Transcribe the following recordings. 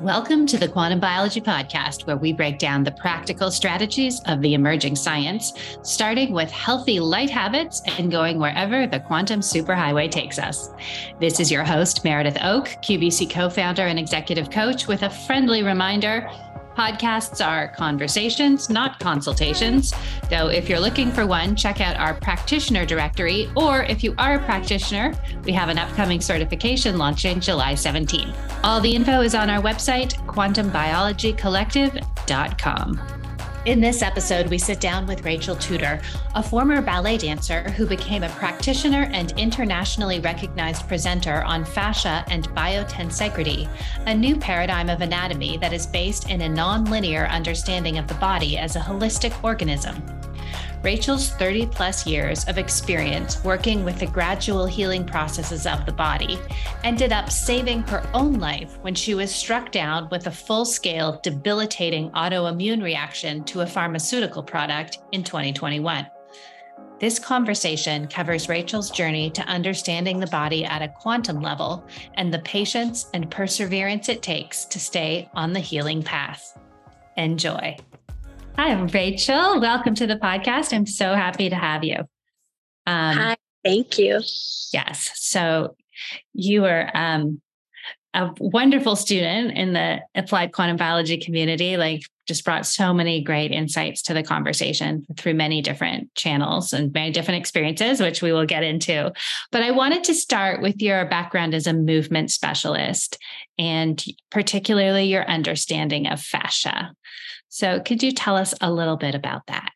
Welcome to the Quantum Biology Podcast, where we break down the practical strategies of the emerging science, starting with healthy light habits and going wherever the quantum superhighway takes us. This is your host, Meredith Oke, QBC co founder and executive coach, with a friendly reminder Podcasts are conversations, not consultations. Though, if you're looking for one, check out our practitioner directory. Or if you are a practitioner, we have an upcoming certification launching July 17. All the info is on our website, quantumbiologycollective.com. In this episode, we sit down with Rachel Tudor, a former ballet dancer who became a practitioner and internationally recognized presenter on fascia and biotensegrity, a new paradigm of anatomy that is based in a nonlinear understanding of the body as a holistic organism. Rachel's 30 plus years of experience working with the gradual healing processes of the body ended up saving her own life when she was struck down with a full scale debilitating autoimmune reaction to a pharmaceutical product in 2021. This conversation covers Rachel's journey to understanding the body at a quantum level and the patience and perseverance it takes to stay on the healing path. Enjoy. Hi, Rachel. Welcome to the podcast. I'm so happy to have you. Um, Hi, thank you. Yes. So you were um, a wonderful student in the applied quantum biology community, like just brought so many great insights to the conversation through many different channels and many different experiences, which we will get into. But I wanted to start with your background as a movement specialist and particularly your understanding of fascia. So, could you tell us a little bit about that?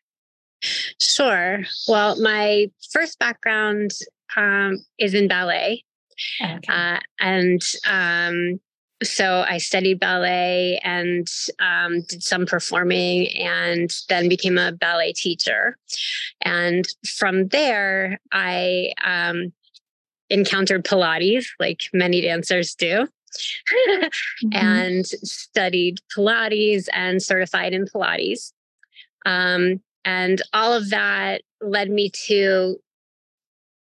Sure. Well, my first background um, is in ballet. Okay. Uh, and um, so I studied ballet and um, did some performing and then became a ballet teacher. And from there, I um, encountered Pilates, like many dancers do mm-hmm. and studied Pilates and certified in Pilates. Um, and all of that led me to,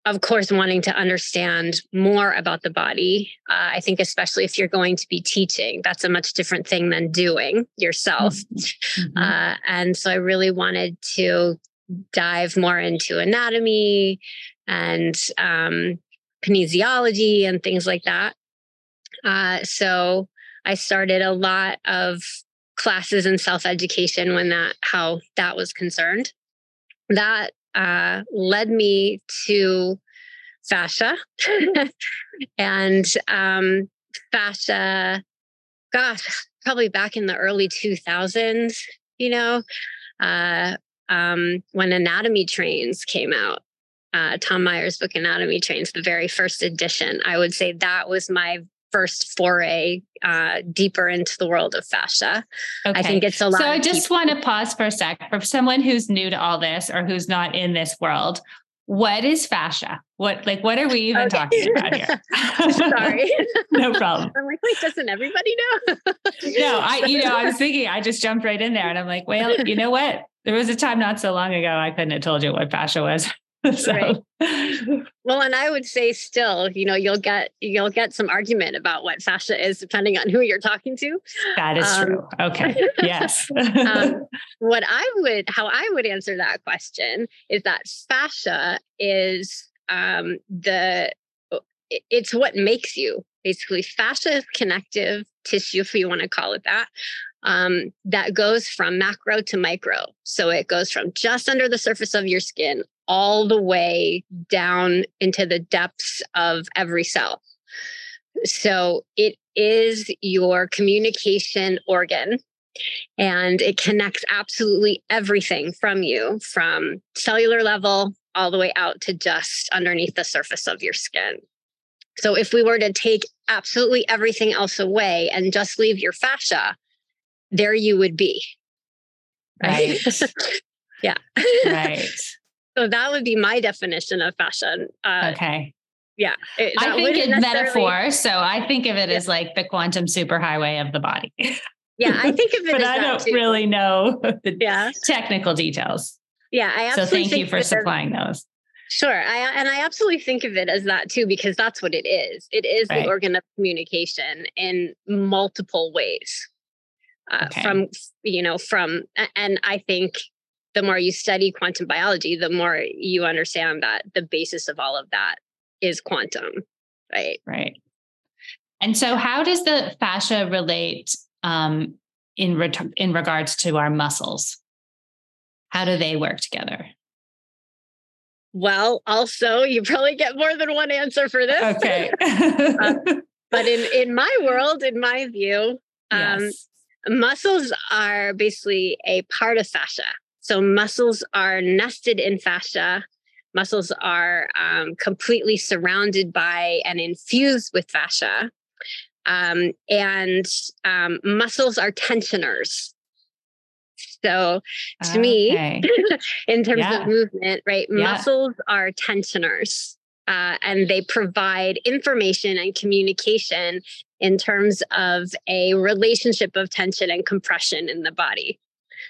of course, wanting to understand more about the body. Uh, I think, especially if you're going to be teaching, that's a much different thing than doing yourself. Mm-hmm. mm-hmm. Uh, and so I really wanted to dive more into anatomy and um, kinesiology and things like that. Uh, so I started a lot of classes in self education when that how that was concerned. That uh, led me to fascia, and um, fascia. Gosh, probably back in the early two thousands. You know, uh, um, when Anatomy Trains came out, uh, Tom Myers' book Anatomy Trains, the very first edition. I would say that was my first foray uh, deeper into the world of fascia. Okay. I think it's a lot. So I just people- want to pause for a sec for someone who's new to all this or who's not in this world. What is fascia? What like what are we even okay. talking about here? Sorry. no problem. I'm like, wait, doesn't everybody know? no, I you know, I was thinking I just jumped right in there and I'm like, well, you know what? There was a time not so long ago I couldn't have told you what fascia was. so. Right. Well, and I would say still, you know, you'll get you'll get some argument about what fascia is depending on who you're talking to. That is um, true. Okay. Yes. um, what I would how I would answer that question is that fascia is um, the it's what makes you basically fascia is connective tissue if you want to call it that um, that goes from macro to micro. So it goes from just under the surface of your skin all the way down into the depths of every cell. So it is your communication organ and it connects absolutely everything from you from cellular level all the way out to just underneath the surface of your skin. So if we were to take absolutely everything else away and just leave your fascia, there you would be. Right. yeah. Right. So that would be my definition of fascia. Uh, okay. Yeah. It, I think it's metaphor. So I think of it yeah. as like the quantum superhighway of the body. yeah. I think of it but I don't too. really know the yeah. technical details. Yeah. I absolutely So thank you for supplying those. Sure. I, and I absolutely think of it as that too, because that's what it is. It is right. the organ of communication in multiple ways. Uh, okay. From, you know, from, and I think the more you study quantum biology, the more you understand that the basis of all of that is quantum. Right. Right. And so, how does the fascia relate um, in, re- in regards to our muscles? How do they work together? Well, also, you probably get more than one answer for this. Okay. uh, but in, in my world, in my view, um, yes. muscles are basically a part of fascia. So muscles are nested in fascia. Muscles are um, completely surrounded by and infused with fascia. Um, and um, muscles are tensioners. So to okay. me, in terms yeah. of movement, right, yeah. muscles are tensioners. Uh, and they provide information and communication in terms of a relationship of tension and compression in the body.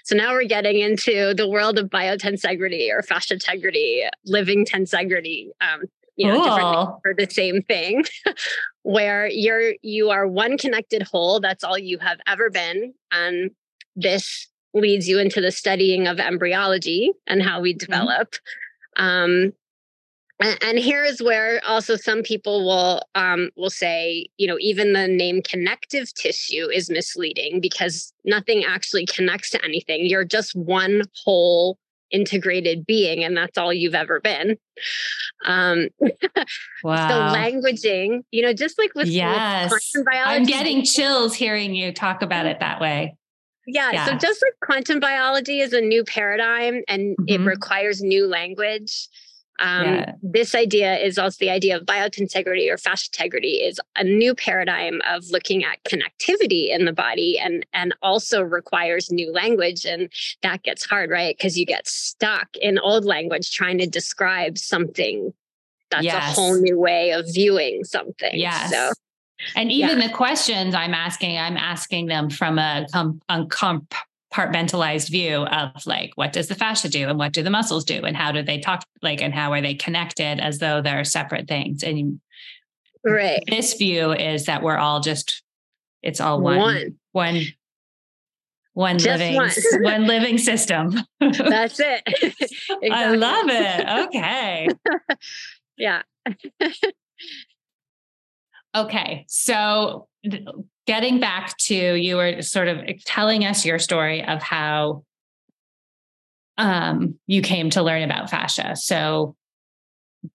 So now we're getting into the world of biotensegrity or fascia integrity, living tensegrity, um, you know, cool. different for the same thing, where you're you are one connected whole. That's all you have ever been, and this leads you into the studying of embryology and how we mm-hmm. develop. Mm-hmm. Um, and, here is where also some people will um, will say, you know, even the name connective tissue is misleading because nothing actually connects to anything. You're just one whole integrated being and that's all you've ever been um wow. so languaging you know just like with, yes with biology, i'm getting chills hearing you talk about it that way yeah, yeah, So just like quantum biology is a new paradigm and mm-hmm. it requires new language. Um, yeah. This idea is also the idea of biotensegrity or fascia integrity is a new paradigm of looking at connectivity in the body and and also requires new language and that gets hard, right? Because you get stuck in old language trying to describe something that's yes. a whole new way of viewing something. Yes. So and even yeah. the questions I'm asking, I'm asking them from a, com- a compartmentalized view of like, what does the fascia do and what do the muscles do and how do they talk like, and how are they connected as though they're separate things. And right. this view is that we're all just, it's all one, one, one, one living, one. one living system. That's it. exactly. I love it. Okay. yeah. Okay. So getting back to you were sort of telling us your story of how um, you came to learn about fascia. So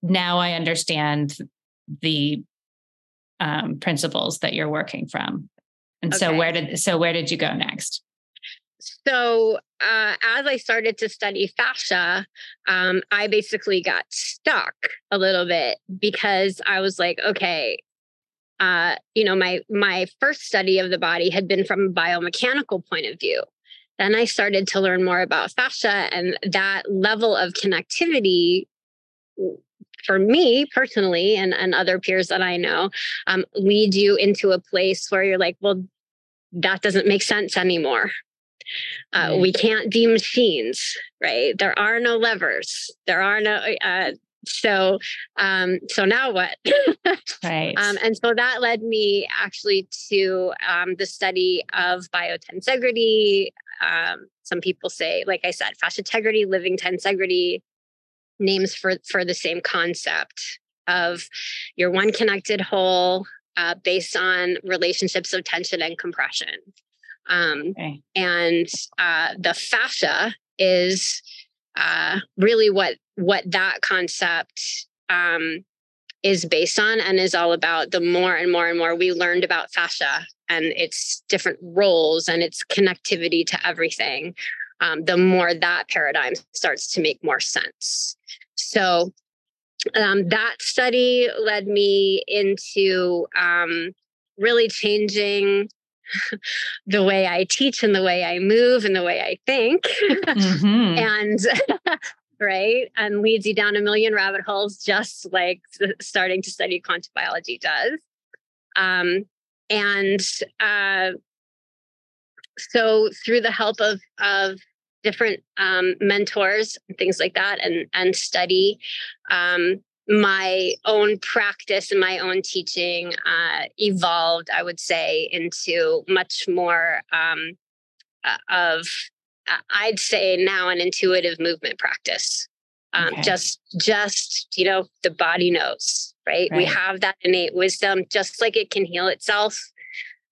now I understand the um, principles that you're working from. And okay. so where did so where did you go next? So uh, as I started to study fascia, um, I basically got stuck a little bit because I was like, okay, uh, you know, my my first study of the body had been from a biomechanical point of view. Then I started to learn more about fascia and that level of connectivity for me personally and, and other peers that I know um, lead you into a place where you're like, well, that doesn't make sense anymore. Uh, we can't be machines, right? There are no levers. There are no, uh, so um so now what? Right. Um and so that led me actually to um the study of biotensegrity. Um some people say like i said fascia integrity living tensegrity names for for the same concept of your one connected whole uh, based on relationships of tension and compression. Um okay. and uh the fascia is uh, really what what that concept um, is based on and is all about the more and more and more we learned about fascia and its different roles and its connectivity to everything um, the more that paradigm starts to make more sense. So um, that study led me into um, really changing the way I teach and the way I move and the way I think. Mm-hmm. and right and leads you down a million rabbit holes just like starting to study quantum biology does um, and uh, so through the help of of different um, mentors and things like that and and study um, my own practice and my own teaching uh, evolved i would say into much more um, uh, of uh, i'd say now an intuitive movement practice um, okay. just just you know the body knows right? right? we have that innate wisdom just like it can heal itself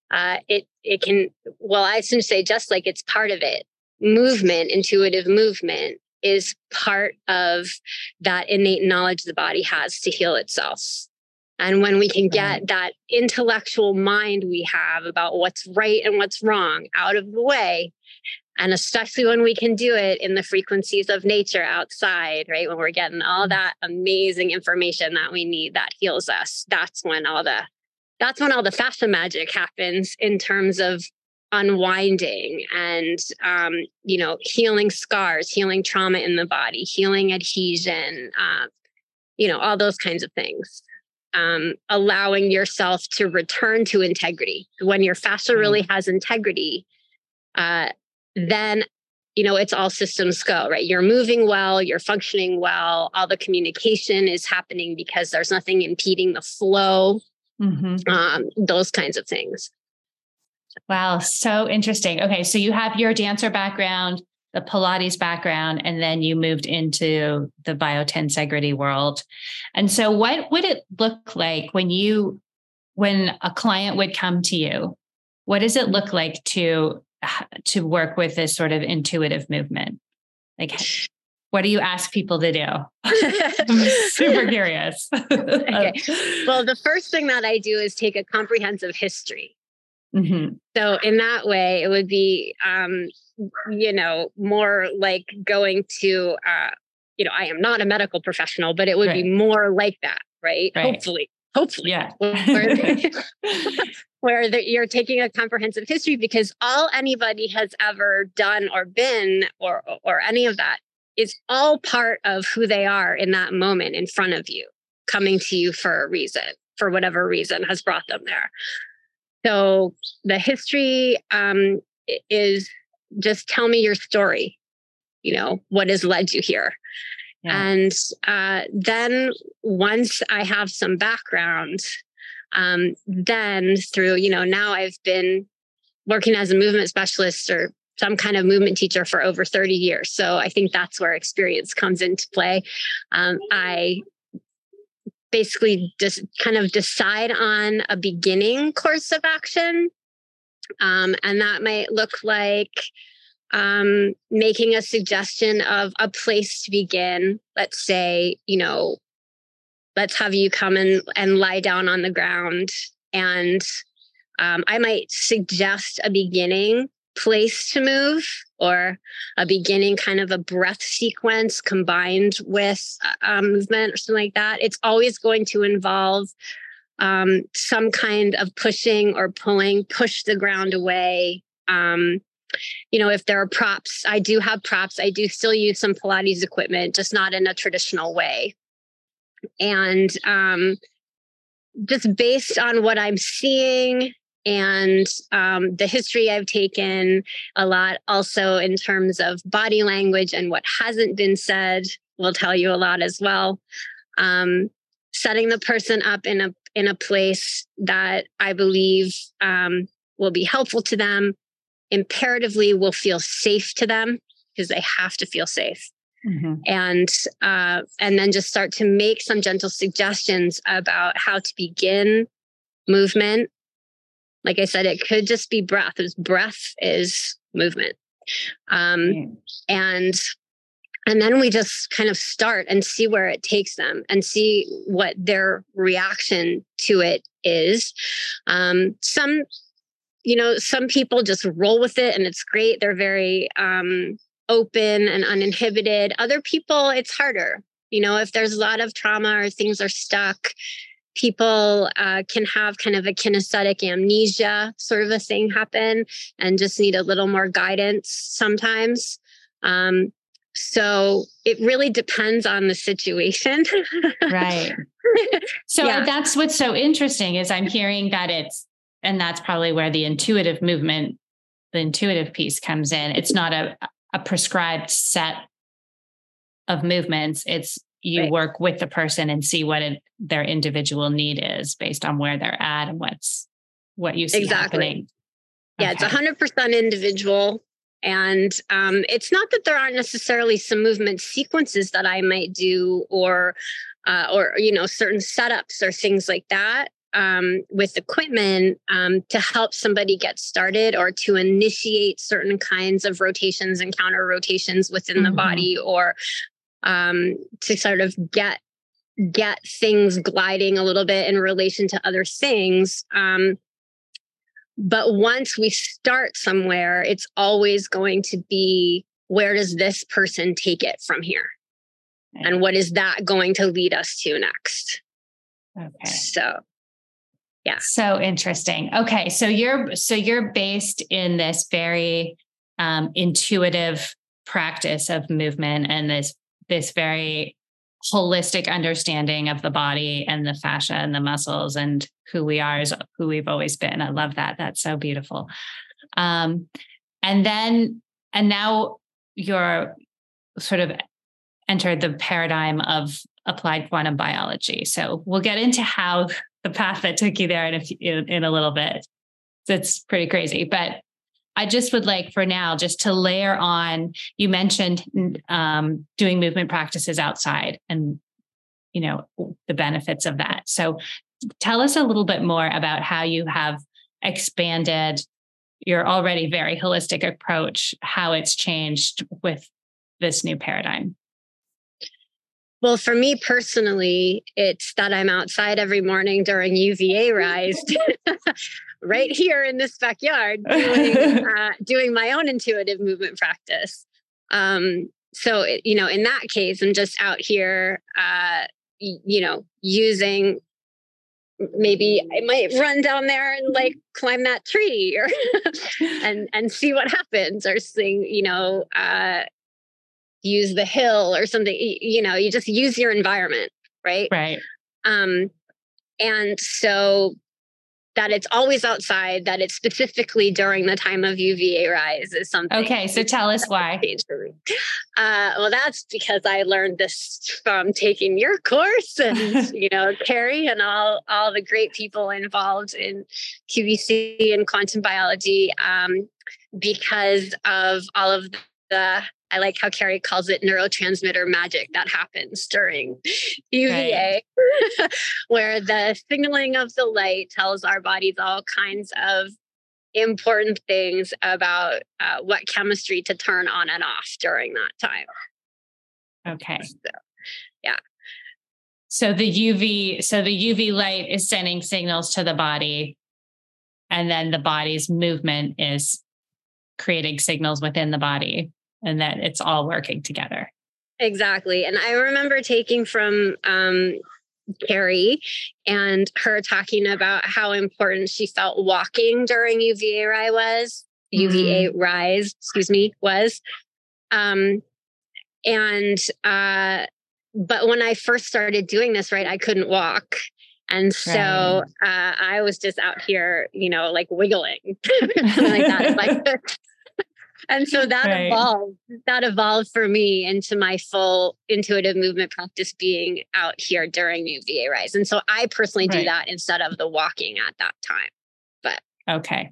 uh, it it can well i shouldn't say just like it's part of it movement intuitive movement is part of that innate knowledge the body has to heal itself and when we can get that intellectual mind we have about what's right and what's wrong out of the way and especially when we can do it in the frequencies of nature outside, right? When we're getting all mm. that amazing information that we need that heals us, that's when all the that's when all the fascia magic happens in terms of unwinding and um, you know healing scars healing trauma in the body healing adhesion uh, you know all those kinds of things um, allowing yourself to return to integrity when your fascia mm. really has integrity uh, then you know it's all systems go right you're moving well you're functioning well all the communication is happening because there's nothing impeding the flow mm-hmm. um, those kinds of things wow so interesting okay so you have your dancer background the pilates background and then you moved into the biotensegrity world and so what would it look like when you when a client would come to you what does it look like to to work with this sort of intuitive movement? Like, what do you ask people to do? I'm super curious. okay. Well, the first thing that I do is take a comprehensive history. Mm-hmm. So, in that way, it would be, um, you know, more like going to, uh, you know, I am not a medical professional, but it would right. be more like that, right? right. Hopefully hopefully yeah where, you're taking a comprehensive history because all anybody has ever done or been or or any of that is all part of who they are in that moment in front of you coming to you for a reason for whatever reason has brought them there so the history um, is just tell me your story you know what has led you here and uh, then once I have some background, um, then through, you know, now I've been working as a movement specialist or some kind of movement teacher for over 30 years. So I think that's where experience comes into play. Um, I basically just kind of decide on a beginning course of action. Um, and that might look like um, making a suggestion of a place to begin. Let's say, you know, let's have you come and, and lie down on the ground. And um, I might suggest a beginning place to move or a beginning kind of a breath sequence combined with a movement or something like that. It's always going to involve um, some kind of pushing or pulling, push the ground away. Um, you know, if there are props, I do have props. I do still use some Pilates equipment, just not in a traditional way. And um, just based on what I'm seeing and um, the history I've taken, a lot also in terms of body language and what hasn't been said will tell you a lot as well. Um, setting the person up in a in a place that I believe um, will be helpful to them, imperatively will feel safe to them because they have to feel safe. Mm-hmm. And uh, and then just start to make some gentle suggestions about how to begin movement. Like I said, it could just be breath. Because breath is movement, um, and and then we just kind of start and see where it takes them and see what their reaction to it is. Um, some you know, some people just roll with it and it's great. They're very um, open and uninhibited. Other people, it's harder. You know, if there's a lot of trauma or things are stuck, people uh, can have kind of a kinesthetic amnesia sort of a thing happen and just need a little more guidance sometimes. Um, so it really depends on the situation. right. So yeah. that's what's so interesting is I'm hearing that it's and that's probably where the intuitive movement the intuitive piece comes in it's not a a prescribed set of movements. It's you right. work with the person and see what it, their individual need is based on where they're at and what's what you see exactly. happening. Yeah, okay. it's 100% individual. And um, it's not that there aren't necessarily some movement sequences that I might do or, uh, or, you know, certain setups or things like that um, with equipment um, to help somebody get started or to initiate certain kinds of rotations and counter rotations within mm-hmm. the body or um, to sort of get get things gliding a little bit in relation to other things um, but once we start somewhere, it's always going to be where does this person take it from here? And what is that going to lead us to next? Okay. So yeah. So interesting. Okay. So you're so you're based in this very um, intuitive practice of movement and this this very holistic understanding of the body and the fascia and the muscles and who we are is who we've always been. I love that. That's so beautiful. Um, and then, and now you're sort of entered the paradigm of applied quantum biology. So we'll get into how the path that took you there in a, few, in, in a little bit. It's pretty crazy, but I just would like for now just to layer on. You mentioned um, doing movement practices outside, and you know the benefits of that. So, tell us a little bit more about how you have expanded your already very holistic approach, how it's changed with this new paradigm. Well, for me personally, it's that I'm outside every morning during UVA rise right here in this backyard doing, uh, doing my own intuitive movement practice. Um, so, you know, in that case, I'm just out here, uh, you know, using maybe I might run down there and like climb that tree or and and see what happens or sing, you know, uh use the hill or something, you know, you just use your environment, right? Right. Um and so that it's always outside, that it's specifically during the time of UVA rise is something. Okay, so tell us why. Uh, well, that's because I learned this from taking your course, and you know, Carrie and all all the great people involved in QBC and quantum biology, um, because of all of the I like how Carrie calls it neurotransmitter magic that happens during UVA, right. where the signaling of the light tells our bodies all kinds of important things about uh, what chemistry to turn on and off during that time. Okay. So, yeah. So the UV, so the UV light is sending signals to the body, and then the body's movement is creating signals within the body and that it's all working together. Exactly. And I remember taking from um, Carrie and her talking about how important she felt walking during UVA rise was, mm-hmm. UVA rise, excuse me, was. Um, and uh, but when I first started doing this, right, I couldn't walk. And so right. uh, I was just out here, you know, like wiggling like that. like and so that right. evolved that evolved for me into my full intuitive movement practice being out here during UVA rise. And so i personally right. do that instead of the walking at that time but okay.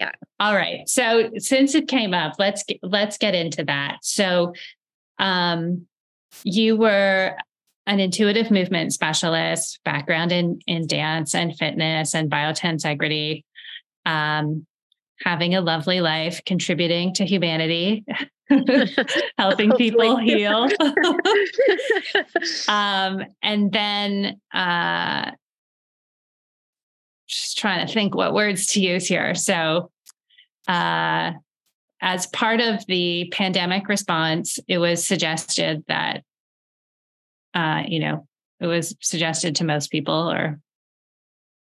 Yeah. All right. So since it came up let's get let's get into that. So um you were an intuitive movement specialist background in in dance and fitness and biotensegrity um having a lovely life, contributing to humanity, helping people heal. um, and then uh, just trying to think what words to use here. So, uh, as part of the pandemic response, it was suggested that, uh, you know, it was suggested to most people, or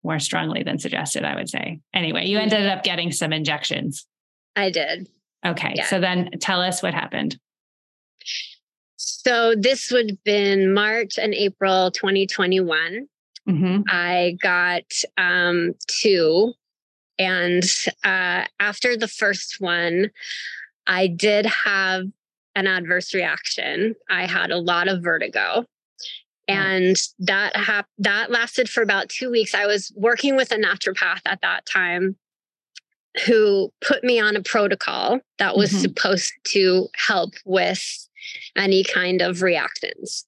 more strongly than suggested, I would say. Anyway, you ended up getting some injections. I did. Okay. Yeah. So then tell us what happened. So this would have been March and April 2021. Mm-hmm. I got um, two. And uh, after the first one, I did have an adverse reaction. I had a lot of vertigo. And that hap- that lasted for about two weeks. I was working with a naturopath at that time who put me on a protocol that was mm-hmm. supposed to help with any kind of reactants.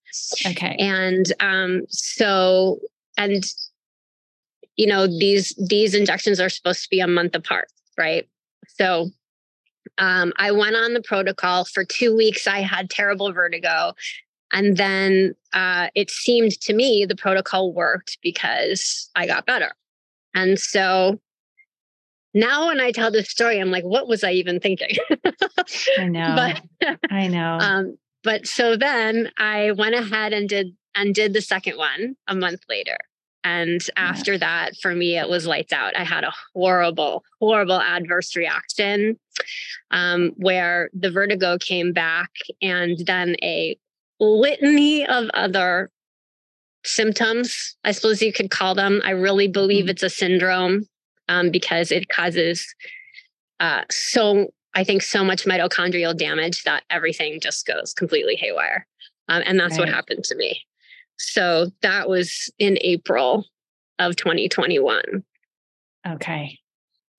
Okay. And um, so, and you know, these these injections are supposed to be a month apart, right? So um, I went on the protocol for two weeks. I had terrible vertigo. And then uh, it seemed to me the protocol worked because I got better. And so now when I tell this story, I'm like, what was I even thinking? I know. but I know. Um, but so then I went ahead and did and did the second one a month later. And after yeah. that, for me, it was lights out. I had a horrible, horrible adverse reaction um, where the vertigo came back and then a litany of other symptoms, I suppose you could call them. I really believe mm-hmm. it's a syndrome um, because it causes uh, so, I think, so much mitochondrial damage that everything just goes completely haywire. Um, and that's right. what happened to me. So that was in April of 2021. Okay.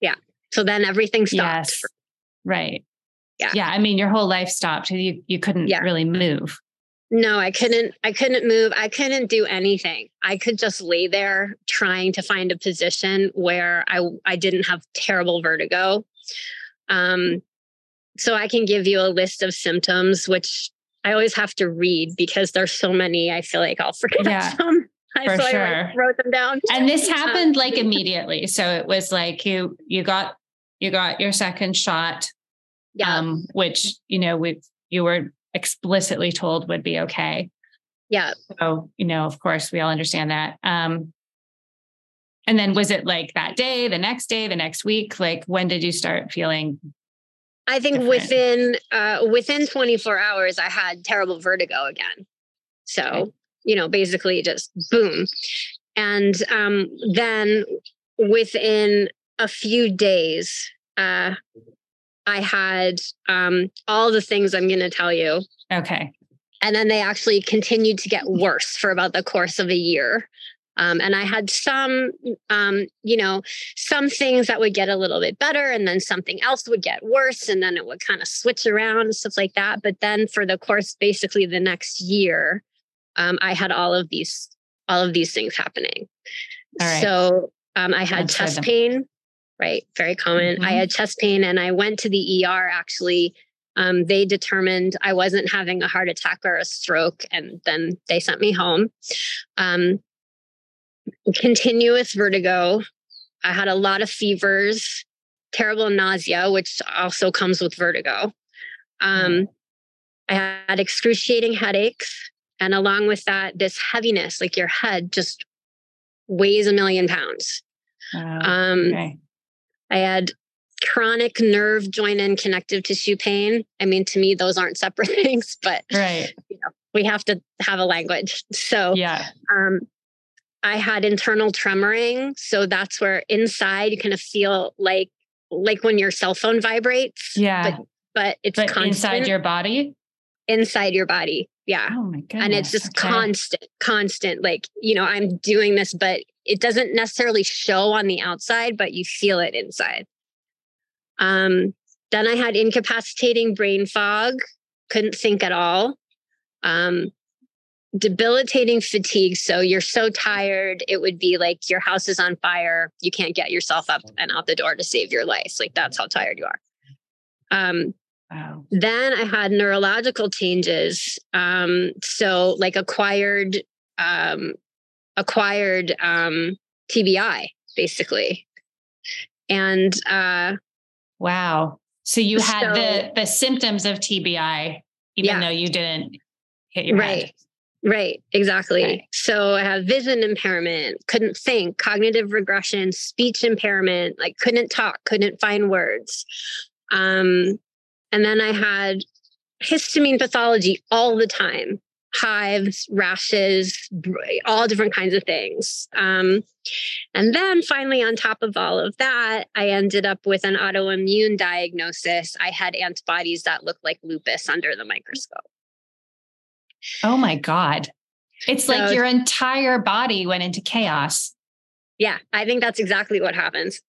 Yeah. So then everything stopped. Yes. Right. Yeah. Yeah. I mean, your whole life stopped. You you couldn't yeah. really move. No, I couldn't. I couldn't move. I couldn't do anything. I could just lay there trying to find a position where I I didn't have terrible vertigo. Um, so I can give you a list of symptoms, which I always have to read because there's so many. I feel like I'll forget yeah, them. For so sure. I wrote them down. And this um, happened um, like immediately. So it was like you you got you got your second shot. Yeah. Um, which you know we you were explicitly told would be okay. Yeah. So, you know, of course, we all understand that. Um, and then was it like that day, the next day, the next week? Like when did you start feeling? I think different? within uh, within 24 hours, I had terrible vertigo again. So, okay. you know, basically just boom. And um, then within a few days, uh, I had um, all the things I'm going to tell you. Okay. And then they actually continued to get worse for about the course of a year. Um, and I had some, um, you know, some things that would get a little bit better, and then something else would get worse, and then it would kind of switch around and stuff like that. But then for the course, basically the next year, um, I had all of these, all of these things happening. So um, I had chest pain right? Very common. Mm-hmm. I had chest pain and I went to the ER actually. Um, they determined I wasn't having a heart attack or a stroke, and then they sent me home. Um, continuous vertigo. I had a lot of fevers, terrible nausea, which also comes with vertigo. Um, I had excruciating headaches. And along with that, this heaviness, like your head just weighs a million pounds. um, okay. I had chronic nerve joint and connective tissue pain. I mean, to me, those aren't separate things, but right. You know, we have to have a language. So yeah. Um, I had internal tremoring. So that's where inside you kind of feel like like when your cell phone vibrates. Yeah. But, but it's but inside your body. Inside your body. Yeah. Oh my goodness. And it's just okay. constant, constant. Like, you know, I'm doing this, but it doesn't necessarily show on the outside, but you feel it inside. Um, then I had incapacitating brain fog, couldn't think at all. Um, debilitating fatigue. So you're so tired, it would be like your house is on fire. You can't get yourself up and out the door to save your life. Like that's how tired you are. Um, wow. Then I had neurological changes. Um, so like acquired um, acquired um, TBI, basically. And uh, wow. So you had so, the the symptoms of TBI, even yeah. though you didn't hit your right. head. Right, exactly. Okay. So I have vision impairment, couldn't think, cognitive regression, speech impairment, like couldn't talk, couldn't find words. Um, and then I had histamine pathology all the time. hives, rashes, all different kinds of things. Um, and then finally, on top of all of that, I ended up with an autoimmune diagnosis. I had antibodies that looked like lupus under the microscope. Oh my God. It's so, like your entire body went into chaos. Yeah, I think that's exactly what happens.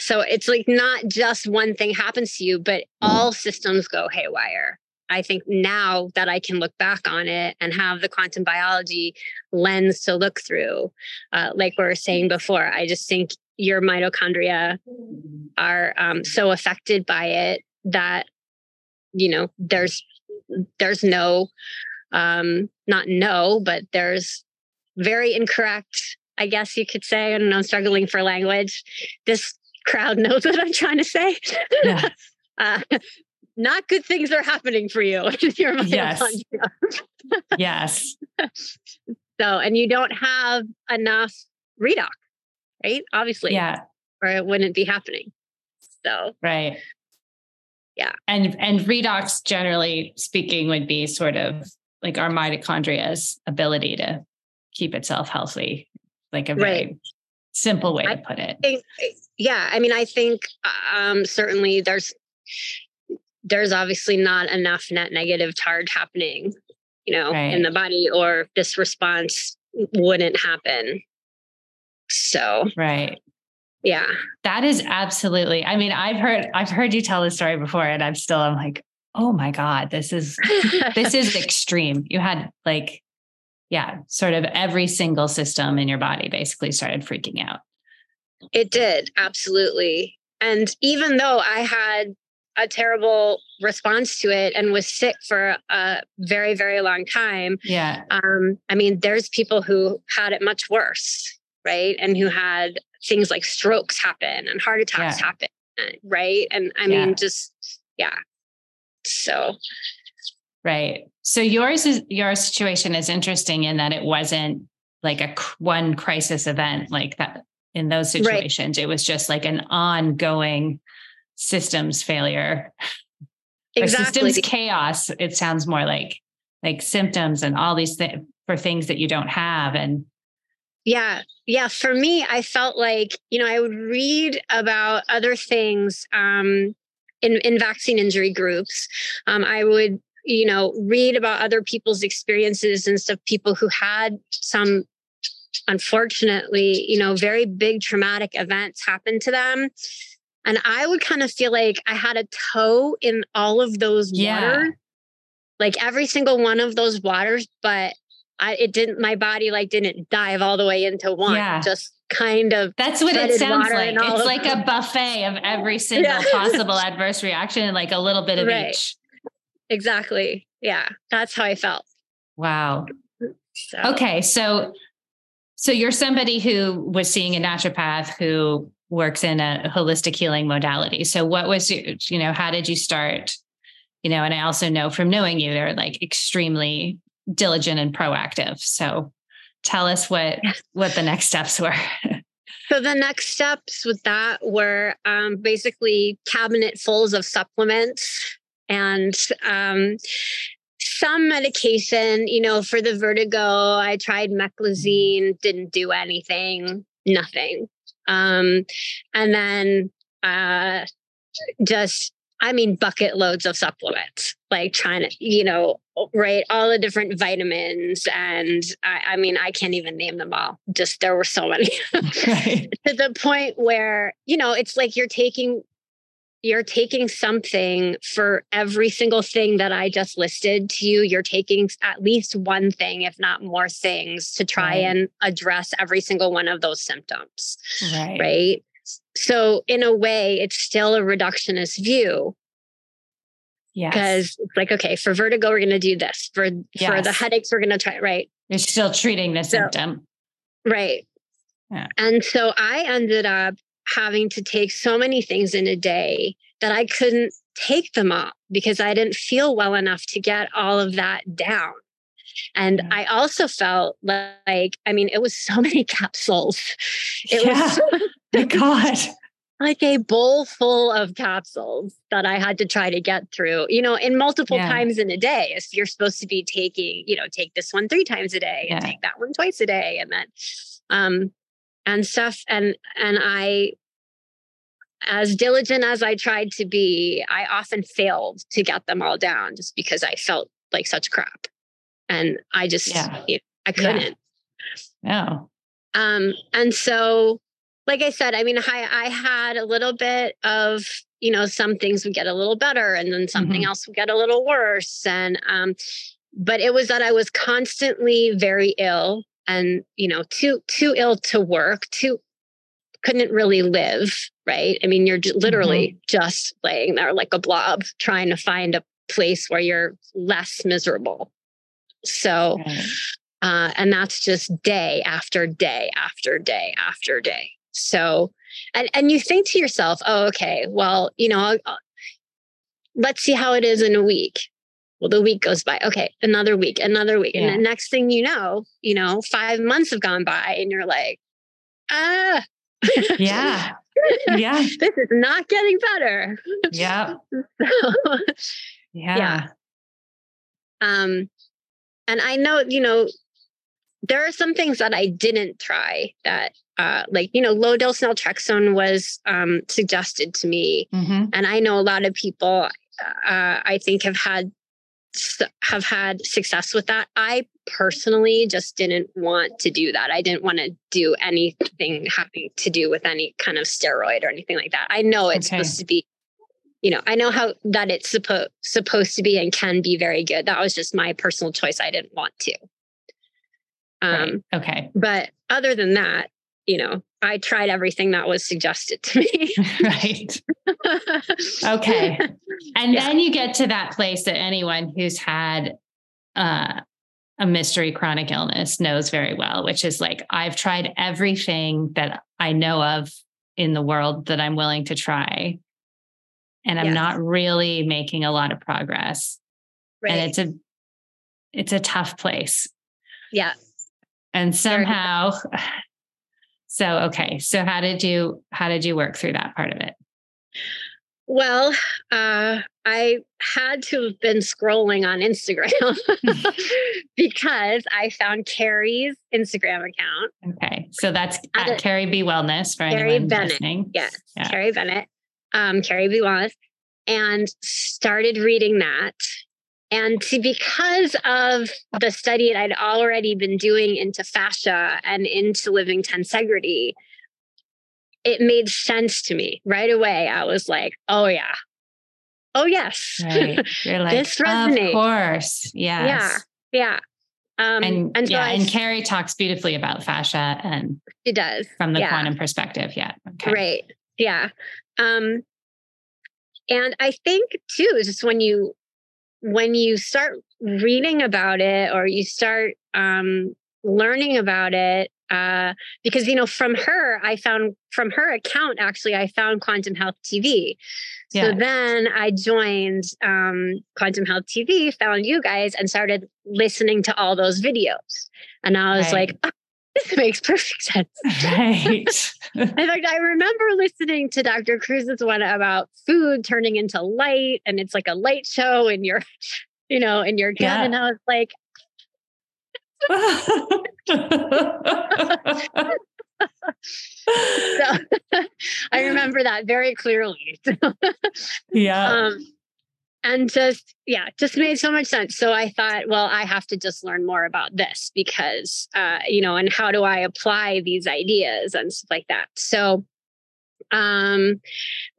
So it's like not just one thing happens to you, but all systems go haywire. I think now that I can look back on it and have the quantum biology lens to look through, uh, like we were saying before, I just think your mitochondria are um, so affected by it that you know there's there's no um, not no, but there's very incorrect. I guess you could say. I don't know. I'm struggling for language. This crowd knows what I'm trying to say. Yeah. uh, not good things are happening for you. yes. yes. So, and you don't have enough redox, right? Obviously. Yeah. Or it wouldn't be happening. So, right. Yeah. And, and redox, generally speaking, would be sort of like our mitochondria's ability to keep itself healthy, like a very right. simple way I to put it. Think, yeah. I mean, I think um, certainly there's there's obviously not enough net negative charge happening, you know, right. in the body, or this response wouldn't happen. So, right. Yeah. That is absolutely. I mean, I've heard I've heard you tell this story before and I'm still I'm like, "Oh my god, this is this is extreme." You had like yeah, sort of every single system in your body basically started freaking out. It did, absolutely. And even though I had a terrible response to it and was sick for a very very long time yeah um i mean there's people who had it much worse right and who had things like strokes happen and heart attacks yeah. happen right and i mean yeah. just yeah so right so yours is your situation is interesting in that it wasn't like a one crisis event like that in those situations right. it was just like an ongoing systems failure exactly. or systems chaos it sounds more like like symptoms and all these things for things that you don't have and yeah yeah for me i felt like you know i would read about other things um in in vaccine injury groups um i would you know read about other people's experiences and stuff people who had some unfortunately you know very big traumatic events happened to them and I would kind of feel like I had a toe in all of those yeah. waters, like every single one of those waters, but I, it didn't, my body like didn't dive all the way into one, yeah. just kind of. That's what it sounds like. It's like them. a buffet of every single yeah. possible adverse reaction and like a little bit of right. each. Exactly. Yeah. That's how I felt. Wow. So. Okay. So, so you're somebody who was seeing a naturopath who works in a holistic healing modality. So what was you, you know, how did you start? You know, and I also know from knowing you, they're like extremely diligent and proactive. So tell us what what the next steps were. so the next steps with that were um, basically cabinet fulls of supplements and um, some medication. You know, for the vertigo, I tried meclizine, didn't do anything, nothing. Um, and then uh, just, I mean, bucket loads of supplements, like trying to, you know, right, all the different vitamins. And I, I mean, I can't even name them all. Just there were so many right. to the point where, you know, it's like you're taking you're taking something for every single thing that I just listed to you. You're taking at least one thing, if not more things, to try right. and address every single one of those symptoms. Right. Right. So, in a way, it's still a reductionist view. Yeah. Because it's like, okay, for vertigo, we're going to do this. For yes. for the headaches, we're going to try. Right. You're still treating the symptom. right. Yeah. And so I ended up having to take so many things in a day that I couldn't take them all because I didn't feel well enough to get all of that down. And I also felt like, I mean, it was so many capsules. It yeah. was so, God. like a bowl full of capsules that I had to try to get through, you know, in multiple yeah. times in a day. If you're supposed to be taking, you know, take this one three times a day and take that one twice a day and then um and stuff. And and I as diligent as I tried to be, I often failed to get them all down just because I felt like such crap. And I just yeah. you know, I couldn't. Yeah. No. Um, and so like I said, I mean, I, I had a little bit of, you know, some things would get a little better and then something mm-hmm. else would get a little worse. And, um, but it was that I was constantly very ill and, you know, too, too ill to work, too, couldn't really live. Right. I mean, you're literally mm-hmm. just laying there like a blob trying to find a place where you're less miserable. So, right. uh, and that's just day after day after day after day. So, and, and you think to yourself, oh, okay, well, you know, I'll, I'll, let's see how it is in a week. Well, the week goes by. Okay, another week, another week. Yeah. And the next thing you know, you know, five months have gone by and you're like, ah. Yeah. yeah. this is not getting better. Yeah. so, yeah. yeah. Um, and I know, you know, there are some things that I didn't try that uh, like you know low dose naltrexone was um, suggested to me mm-hmm. and i know a lot of people uh, i think have had have had success with that. I personally just didn't want to do that. I didn't want to do anything having to do with any kind of steroid or anything like that. I know it's okay. supposed to be you know i know how that it's supposed supposed to be and can be very good. That was just my personal choice. I didn't want to. Um, right. okay. but other than that you know, I tried everything that was suggested to me. right. Okay. And yeah. then you get to that place that anyone who's had uh, a mystery chronic illness knows very well, which is like, I've tried everything that I know of in the world that I'm willing to try. And I'm yes. not really making a lot of progress. Right. And it's a it's a tough place. Yeah. And somehow so okay. So how did you how did you work through that part of it? Well, uh, I had to have been scrolling on Instagram because I found Carrie's Instagram account. Okay. So that's at, at Carrie B Wellness for Carrie anyone Bennett. listening. Yes. Yeah. Carrie Bennett. Um, Carrie B Wellness. And started reading that and to, because of the study that I'd already been doing into fascia and into living tensegrity, it made sense to me right away. I was like, oh, yeah. Oh, yes. Right. You're like, this resonates. Of course. Yes. Yeah. Yeah. Um, and, and so yeah, I, and Carrie talks beautifully about fascia and she does from the yeah. quantum perspective. Yeah. Okay. Right. Yeah. Um, and I think too, just when you when you start reading about it or you start um, learning about it, uh, because you know from her i found from her account actually i found quantum health tv yeah. so then i joined um, quantum health tv found you guys and started listening to all those videos and i was right. like oh, this makes perfect sense right in fact i remember listening to dr Kruse's one about food turning into light and it's like a light show and you're you know in your gut yeah. and i was like so I remember that very clearly. yeah. Um, and just yeah just made so much sense so i thought well i have to just learn more about this because uh you know and how do i apply these ideas and stuff like that so um,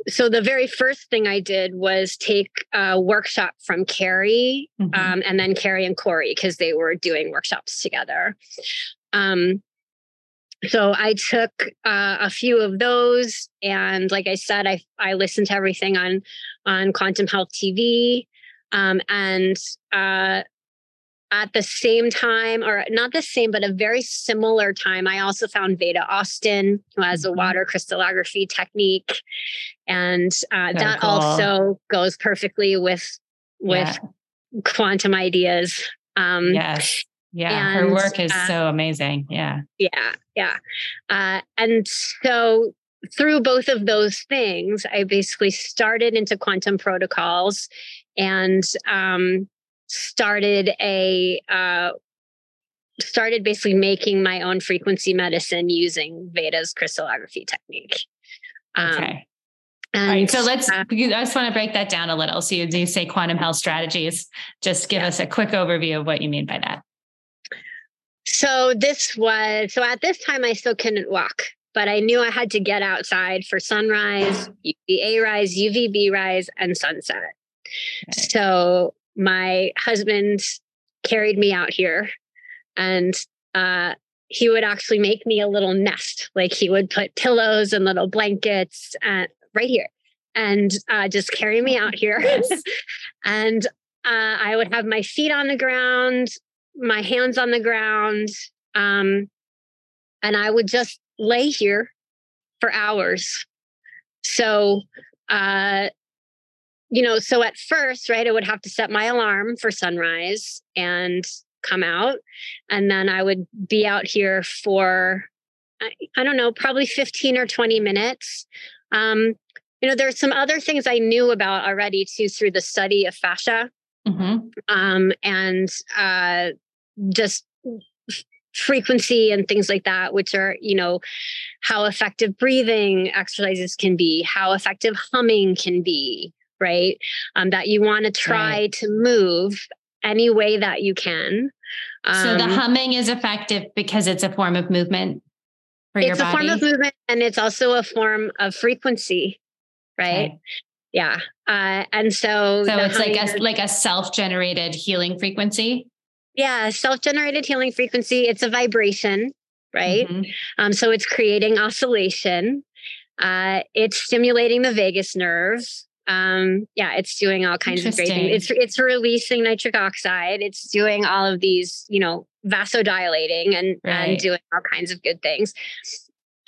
so the very first thing I did was take a workshop from Carrie mm-hmm. um, and then Carrie and Corey because they were doing workshops together. Um, so I took uh, a few of those, and like I said, I I listened to everything on on Quantum Health TV, um, and uh, at the same time, or not the same, but a very similar time, I also found Veda Austin, who has a mm-hmm. water crystallography technique, and uh, that cool. also goes perfectly with with yeah. quantum ideas. Um, yes, yeah, and, her work is uh, so amazing. Yeah, yeah, yeah, uh, and so through both of those things, I basically started into quantum protocols and um, started a uh, started basically making my own frequency medicine using Veda's crystallography technique. Um, okay. And, All right, so let's. Uh, I just want to break that down a little. So you, you say quantum health strategies. Just give yeah. us a quick overview of what you mean by that. So this was so at this time I still couldn't walk, but I knew I had to get outside for sunrise, UVA rise, UVB rise, and sunset. Okay. So my husband carried me out here and uh, he would actually make me a little nest. Like he would put pillows and little blankets at, right here and uh, just carry me out here. and uh, I would have my feet on the ground, my hands on the ground. Um, and I would just lay here for hours. So, uh, you know, so at first, right, I would have to set my alarm for sunrise and come out. And then I would be out here for, I, I don't know, probably 15 or 20 minutes. Um, you know, there's some other things I knew about already too through the study of fascia. Mm-hmm. Um, and uh, just frequency and things like that, which are, you know, how effective breathing exercises can be, how effective humming can be, right? Um, that you want to try right. to move any way that you can. Um, so the um, humming is effective because it's a form of movement for your body. It's a form of movement and it's also a form of frequency, right? Okay. Yeah. Uh, and so So it's like a like a self-generated healing frequency. Yeah, self-generated healing frequency. It's a vibration, right? Mm-hmm. Um, so it's creating oscillation. Uh, it's stimulating the vagus nerve um, yeah, it's doing all kinds of great things. It's it's releasing nitric oxide. It's doing all of these, you know, vasodilating and right. and doing all kinds of good things.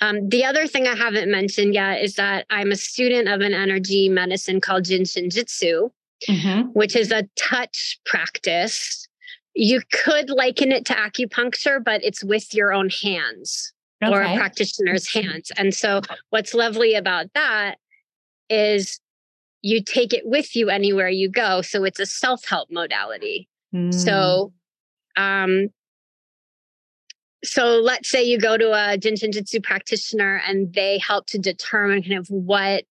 Um, the other thing I haven't mentioned yet is that I'm a student of an energy medicine called Jin Shin Jyutsu, mm-hmm. which is a touch practice. You could liken it to acupuncture, but it's with your own hands okay. or a practitioner's hands. And so, what's lovely about that is you take it with you anywhere you go. So it's a self help modality. Mm. So, um, so let's say you go to a Jin Shin Jyutsu practitioner and they help to determine kind of what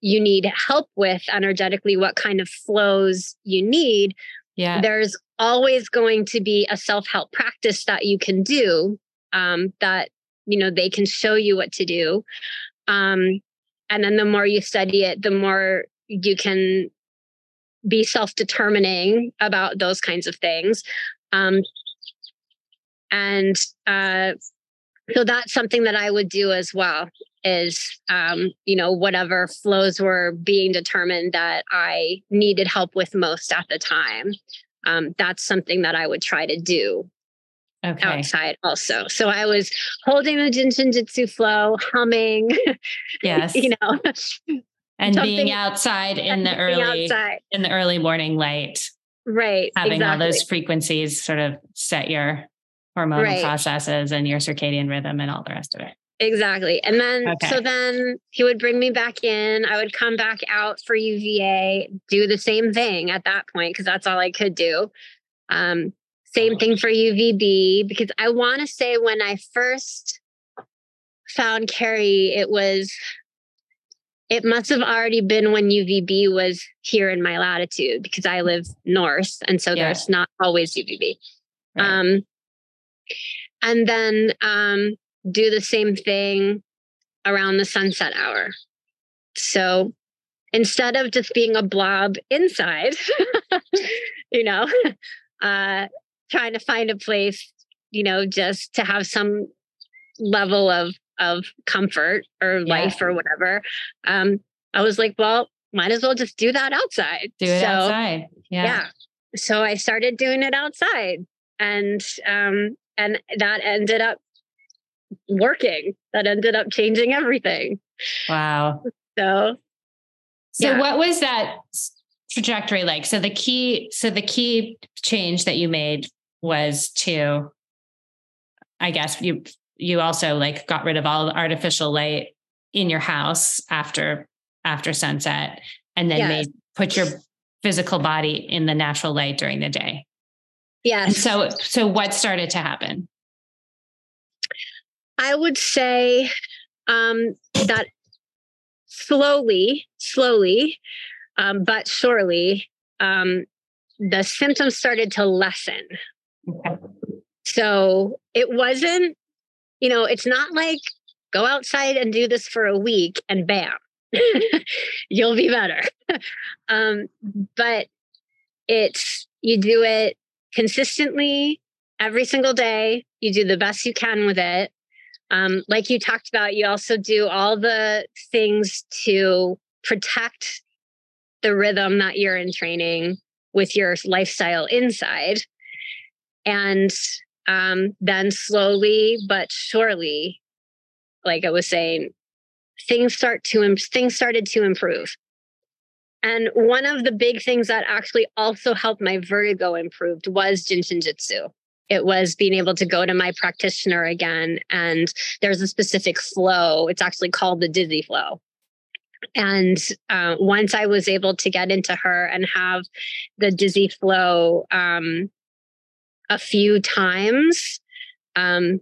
you need help with energetically, what kind of flows you need. Yeah. There's always going to be a self help practice that you can do um, that, you know, they can show you what to do. Um, and then the more you study it, the more you can be self-determining about those kinds of things um, and uh, so that's something that i would do as well is um, you know whatever flows were being determined that i needed help with most at the time um, that's something that i would try to do okay. outside also so i was holding the jin jitsu flow humming yes you know and being outside in the early outside. in the early morning light right having exactly. all those frequencies sort of set your hormonal right. processes and your circadian rhythm and all the rest of it exactly and then okay. so then he would bring me back in i would come back out for uva do the same thing at that point because that's all i could do um, same thing for uvb because i want to say when i first found carrie it was it must have already been when UVB was here in my latitude because I live north. And so yeah. there's not always UVB. Right. Um, and then um, do the same thing around the sunset hour. So instead of just being a blob inside, you know, uh, trying to find a place, you know, just to have some level of of comfort or yeah. life or whatever. Um, I was like, well, might as well just do that outside. Do it so, outside. Yeah. yeah. So I started doing it outside and um and that ended up working. That ended up changing everything. Wow. So So yeah. what was that trajectory like? So the key so the key change that you made was to I guess you you also like got rid of all the artificial light in your house after after sunset and then yes. put your physical body in the natural light during the day. Yes. And so so what started to happen? I would say um, that slowly, slowly, um, but surely, um, the symptoms started to lessen. Okay. So it wasn't, you know, it's not like go outside and do this for a week and bam, you'll be better. um, but it's, you do it consistently every single day. You do the best you can with it. Um, like you talked about, you also do all the things to protect the rhythm that you're in training with your lifestyle inside. And um, then slowly but surely, like I was saying, things start to things started to improve. And one of the big things that actually also helped my vertigo improved was Jin Shin Jyutsu. It was being able to go to my practitioner again. And there's a specific flow. It's actually called the dizzy flow. And uh, once I was able to get into her and have the dizzy flow um, a few times, um,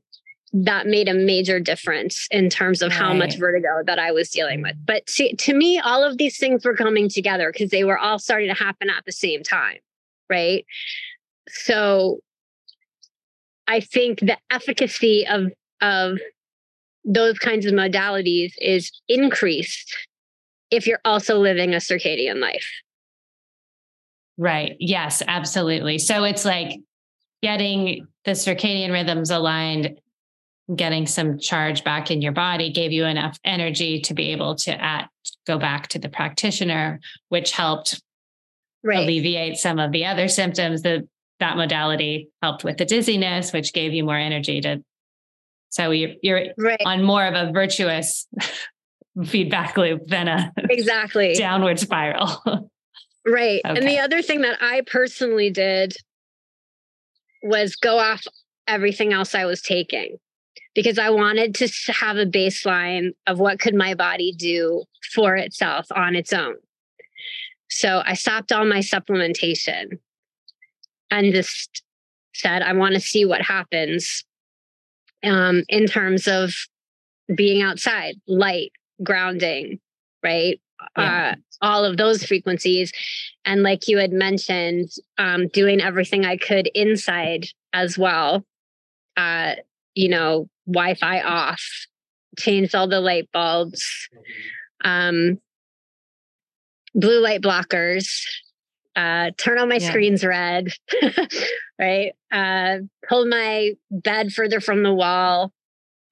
that made a major difference in terms of right. how much vertigo that I was dealing with. But see, to me, all of these things were coming together because they were all starting to happen at the same time. Right. So I think the efficacy of, of those kinds of modalities is increased if you're also living a circadian life. Right. Yes, absolutely. So it's like getting the circadian rhythms aligned getting some charge back in your body gave you enough energy to be able to at, go back to the practitioner, which helped right. alleviate some of the other symptoms. that that modality helped with the dizziness, which gave you more energy to. So you're, you're right. on more of a virtuous feedback loop than a exactly downward spiral. right. Okay. And the other thing that I personally did was go off everything else I was taking because I wanted to have a baseline of what could my body do for itself on its own. So I stopped all my supplementation and just said, I want to see what happens um, in terms of being outside, light, grounding, right? Yeah. Uh, all of those frequencies. And like you had mentioned, um, doing everything I could inside as well. Uh, you know, Wi Fi off, changed all the light bulbs, um, blue light blockers, uh, turn on my yeah. screens red, right? Uh, pulled my bed further from the wall.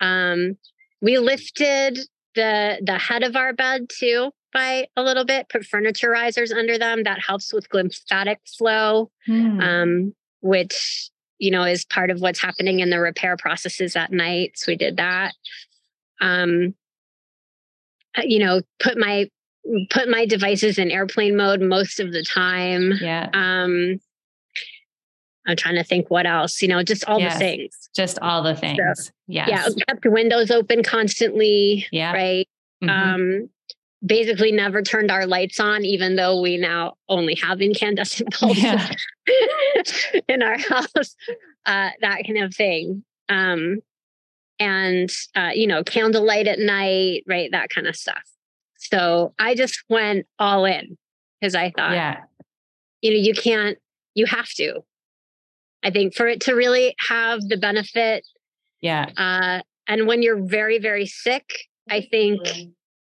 Um, we lifted the the head of our bed too by a little bit. Put furniture risers under them. That helps with lymphatic flow, hmm. um, which you know, is part of what's happening in the repair processes at night. So we did that. Um, uh, you know, put my put my devices in airplane mode most of the time. Yeah. Um, I'm trying to think what else, you know, just all yes, the things. Just all the things. So, yes. Yeah. Kept windows open constantly. Yeah. Right. Mm-hmm. Um, basically never turned our lights on, even though we now only have incandescent bulbs yeah. in our house, uh, that kind of thing. Um, and, uh, you know, candlelight at night, right? That kind of stuff. So I just went all in because I thought, yeah. you know, you can't, you have to. I think for it to really have the benefit. Yeah. Uh, and when you're very, very sick, I think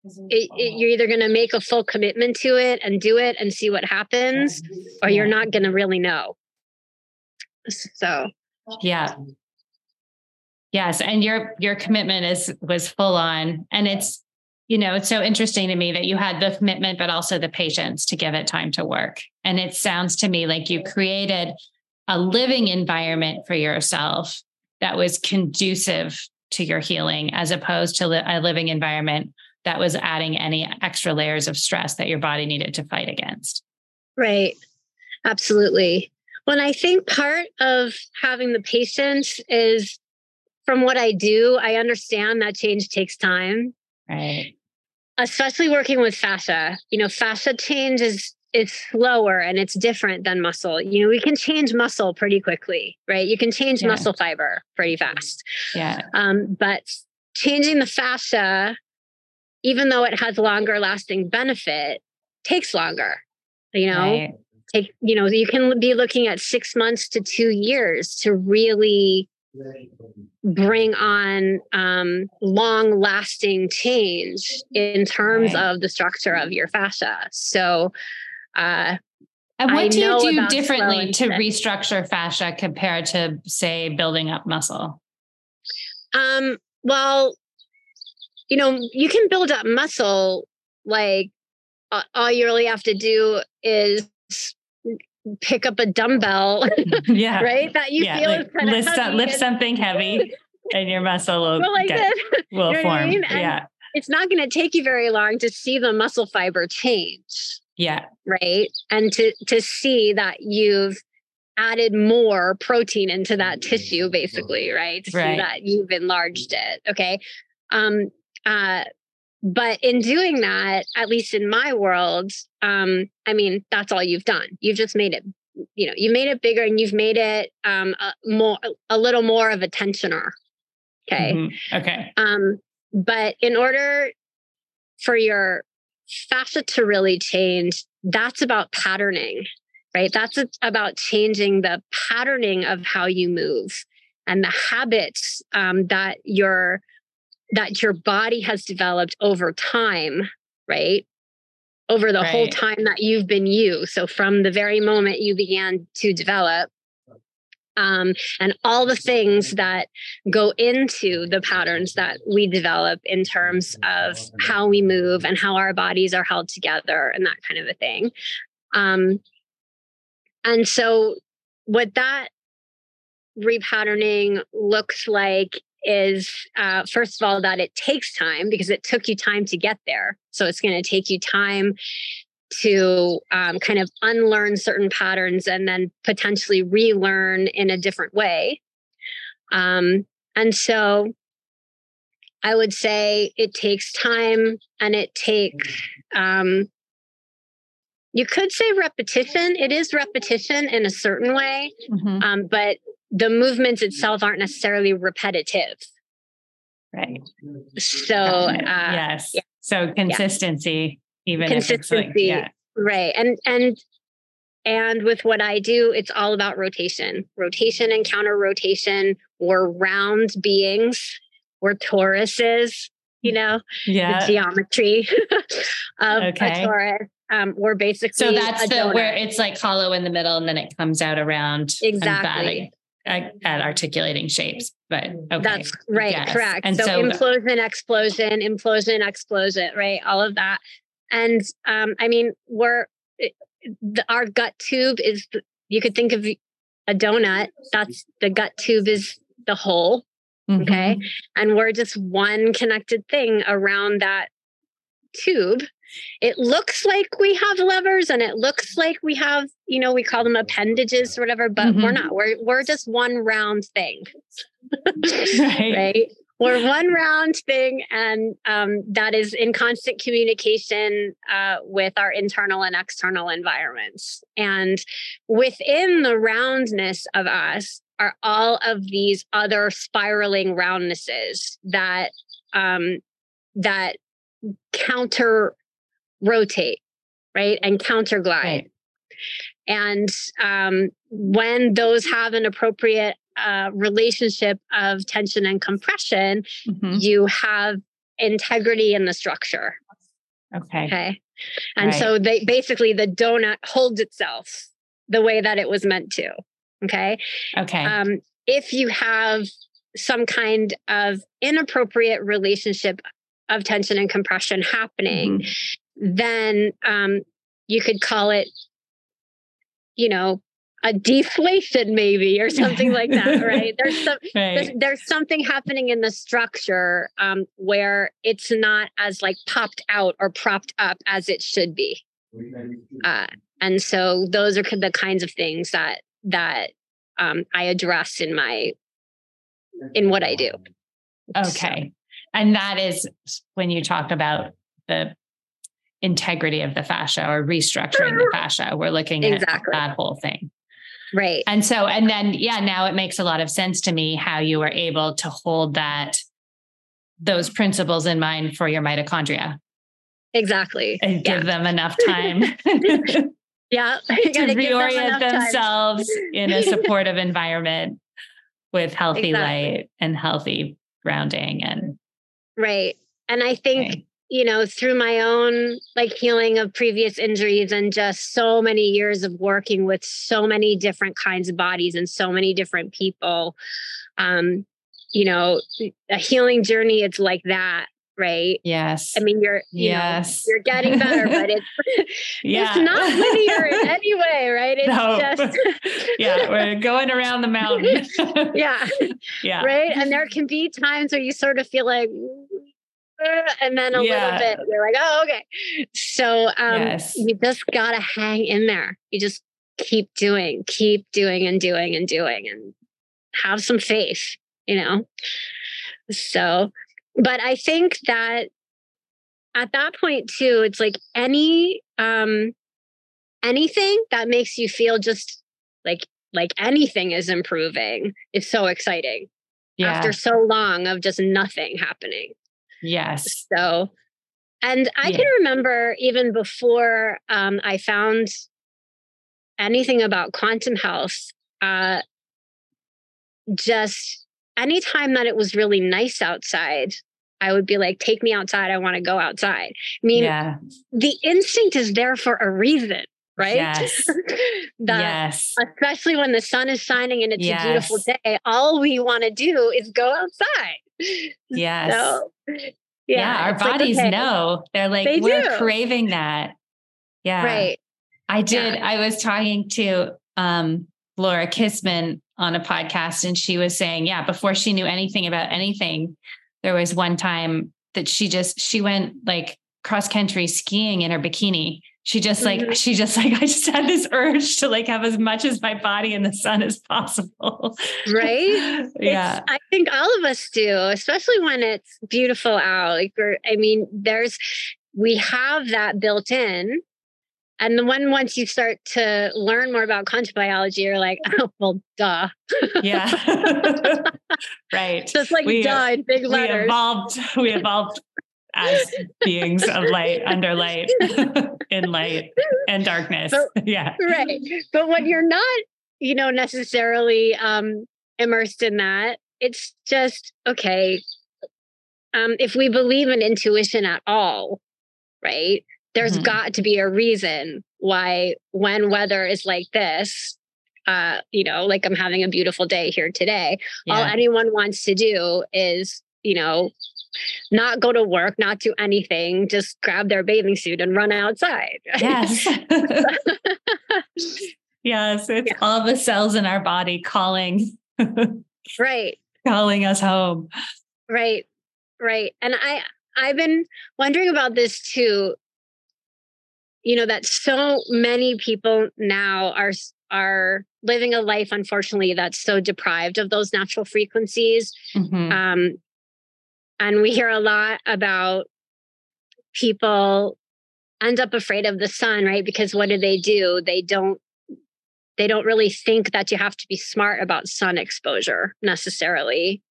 it, it, you're either going to make a full commitment to it and do it and see what happens, or you're not going to really know. So, yeah. Yes, and your your commitment is was full on, and it's you know it's so interesting to me that you had the commitment, but also the patience to give it time to work. And it sounds to me like you created a living environment for yourself that was conducive to your healing, as opposed to a living environment that was adding any extra layers of stress that your body needed to fight against. Right. Absolutely. Well, I think part of having the patience is from what I do, I understand that change takes time. Right. especially working with fascia, you know, fascia change is is slower and it's different than muscle. You know, we can change muscle pretty quickly, right? You can change yeah. muscle fiber pretty fast. Yeah. Um, but changing the fascia, even though it has longer lasting benefit, takes longer. You know, right. take you know you can be looking at six months to two years to really bring on um, long lasting change in terms right. of the structure of your fascia. So, uh, and what I do you do differently to restructure fascia compared to, say, building up muscle? Um, well, you know, you can build up muscle like uh, all you really have to do is pick up a dumbbell. yeah. right. That you yeah, feel like lift, heavy lift something heavy and your muscle will, like get, will you know form. I mean? Yeah. It's not going to take you very long to see the muscle fiber change. Yeah. Right. And to to see that you've added more protein into that tissue, basically, right? To right. see that you've enlarged it. Okay. Um, uh, but in doing that, at least in my world, um, I mean, that's all you've done. You've just made it, you know, you made it bigger and you've made it um, a more, a little more of a tensioner. Okay. Mm-hmm. Okay. Um, but in order for your fascia to really change, that's about patterning, right? That's about changing the patterning of how you move and the habits um, that your that your body has developed over time, right? Over the right. whole time that you've been you. So from the very moment you began to develop, um, and all the things that go into the patterns that we develop in terms of how we move and how our bodies are held together and that kind of a thing. Um, and so, what that repatterning looks like is uh, first of all that it takes time because it took you time to get there. So it's going to take you time to um, kind of unlearn certain patterns and then potentially relearn in a different way. Um, and so i would say it takes time and it takes um, you could say repetition. It is repetition in a certain way mm-hmm. um, but the movements itself aren't necessarily repetitive. Right. So uh, yes. Yeah. So consistency, yeah. even consistency, like, yeah. right. And and and with what I do, it's all about rotation, rotation and counter rotation. We're round beings. We're toruses, you know, yeah. the geometry of okay. a torus. Um, we're basically so that's the donut. where it's like hollow in the middle and then it comes out around exactly at articulating shapes, but okay. That's right, yes. correct. And so, so implosion, explosion, implosion, explosion, right? All of that. And um, I mean, we're the, our gut tube is you could think of a donut. That's the gut tube is the hole. Mm-hmm. Okay. And we're just one connected thing around that tube it looks like we have levers and it looks like we have you know we call them appendages or whatever but mm-hmm. we're not we're we're just one round thing right. right we're one round thing and um, that is in constant communication uh, with our internal and external environments and within the roundness of us are all of these other spiraling roundnesses that um, that counter rotate, right? And counter glide. Right. And um, when those have an appropriate uh, relationship of tension and compression, mm-hmm. you have integrity in the structure. Okay. Okay. And right. so they basically the donut holds itself the way that it was meant to. Okay. Okay. Um, if you have some kind of inappropriate relationship of tension and compression happening, mm-hmm then um, you could call it, you know, a deflation maybe or something like that right there's some right. There's, there's, something happening in the structure um, where it's not as like popped out or propped up as it should be uh, and so those are the kinds of things that that um, i address in my in what i do okay so. and that is when you talk about the integrity of the fascia or restructuring the fascia. We're looking exactly. at that whole thing. Right. And so, and then, yeah, now it makes a lot of sense to me how you were able to hold that, those principles in mind for your mitochondria. Exactly. And yeah. give them enough time. yeah. to reorient them themselves in a supportive environment with healthy exactly. light and healthy grounding and. Right. And I think, okay you know, through my own like healing of previous injuries and just so many years of working with so many different kinds of bodies and so many different people, um, you know, a healing journey, it's like that, right? Yes. I mean, you're, you yes, know, you're getting better, but it's, yeah. it's not linear in any way, right? It's no. just, yeah, we're going around the mountain. yeah. Yeah. Right. And there can be times where you sort of feel like, and then a yeah. little bit you're like oh okay so um yes. you just gotta hang in there you just keep doing keep doing and doing and doing and have some faith you know so but i think that at that point too it's like any um anything that makes you feel just like like anything is improving is so exciting yeah. after so long of just nothing happening Yes. So, and I yeah. can remember even before um, I found anything about quantum health, uh, just anytime that it was really nice outside, I would be like, take me outside. I want to go outside. I mean, yeah. the instinct is there for a reason, right? Yes. yes. Especially when the sun is shining and it's yes. a beautiful day, all we want to do is go outside. Yes. So, yeah, yeah our bodies like, okay. know. They're like, they we're do. craving that. Yeah. Right. I did. Yeah. I was talking to um, Laura Kissman on a podcast, and she was saying, yeah, before she knew anything about anything, there was one time that she just she went like cross country skiing in her bikini she just like mm-hmm. she just like i just had this urge to like have as much as my body in the sun as possible right yeah it's, i think all of us do especially when it's beautiful out like i mean there's we have that built in and the one once you start to learn more about quantum biology, you're like, oh well, duh. Yeah. right. Just like we, duh in big letters. We evolved, we evolved as beings of light, under light, in light and darkness. But, yeah. Right. But when you're not, you know, necessarily um, immersed in that, it's just okay. Um, if we believe in intuition at all, right? There's mm-hmm. got to be a reason why when weather is like this, uh, you know, like I'm having a beautiful day here today, yeah. all anyone wants to do is, you know, not go to work, not do anything, just grab their bathing suit and run outside. Yes. yes, it's yeah. all the cells in our body calling. right. Calling us home. Right. Right. And I I've been wondering about this too. You know that so many people now are are living a life unfortunately that's so deprived of those natural frequencies mm-hmm. um, and we hear a lot about people end up afraid of the sun, right? Because what do they do? They don't they don't really think that you have to be smart about sun exposure necessarily.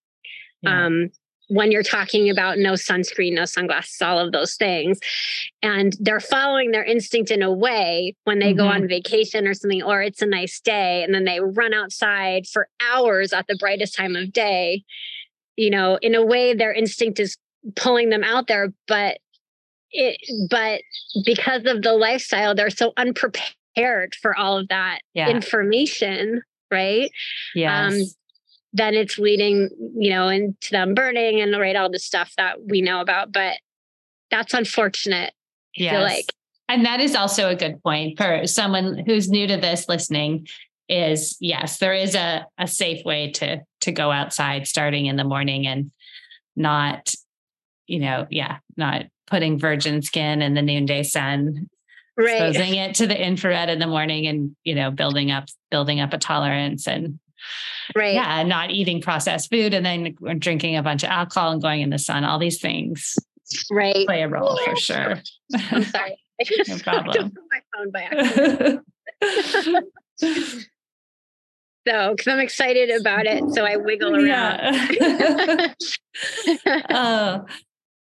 Yeah. Um, when you're talking about no sunscreen, no sunglasses, all of those things. And they're following their instinct in a way when they mm-hmm. go on vacation or something, or it's a nice day, and then they run outside for hours at the brightest time of day you know in a way their instinct is pulling them out there but it but because of the lifestyle they're so unprepared for all of that yeah. information right? Yeah um, then it's leading you know into them burning and right all the stuff that we know about but that's unfortunate I feel like. And that is also a good point for someone who's new to this listening is yes, there is a, a safe way to to go outside starting in the morning and not, you know, yeah, not putting virgin skin in the noonday sun, right. exposing it to the infrared in the morning and, you know, building up building up a tolerance and right. Yeah, not eating processed food and then drinking a bunch of alcohol and going in the sun, all these things. right. play a role for sure. I'm sorry. no problem. my phone by accident. So, because I'm excited about it, so I wiggle around. Yeah. oh,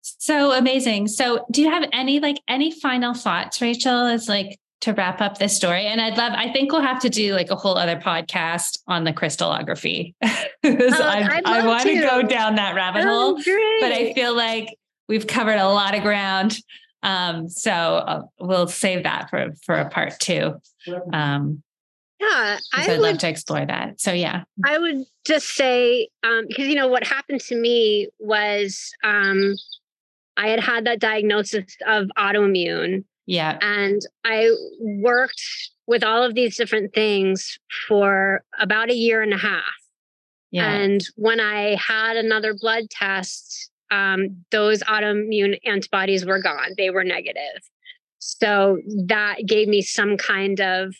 so amazing. So, do you have any like any final thoughts, Rachel? As like to wrap up this story. And I'd love, I think we'll have to do like a whole other podcast on the crystallography. oh, I, I want to go down that rabbit oh, hole, but I feel like we've covered a lot of ground. Um, so uh, we'll save that for, for a part two. Um, yeah, I would love to explore that. So yeah, I would just say um, because you know what happened to me was um, I had had that diagnosis of autoimmune, yeah. And I worked with all of these different things for about a year and a half. Yeah. And when I had another blood test, um, those autoimmune antibodies were gone. They were negative. So that gave me some kind of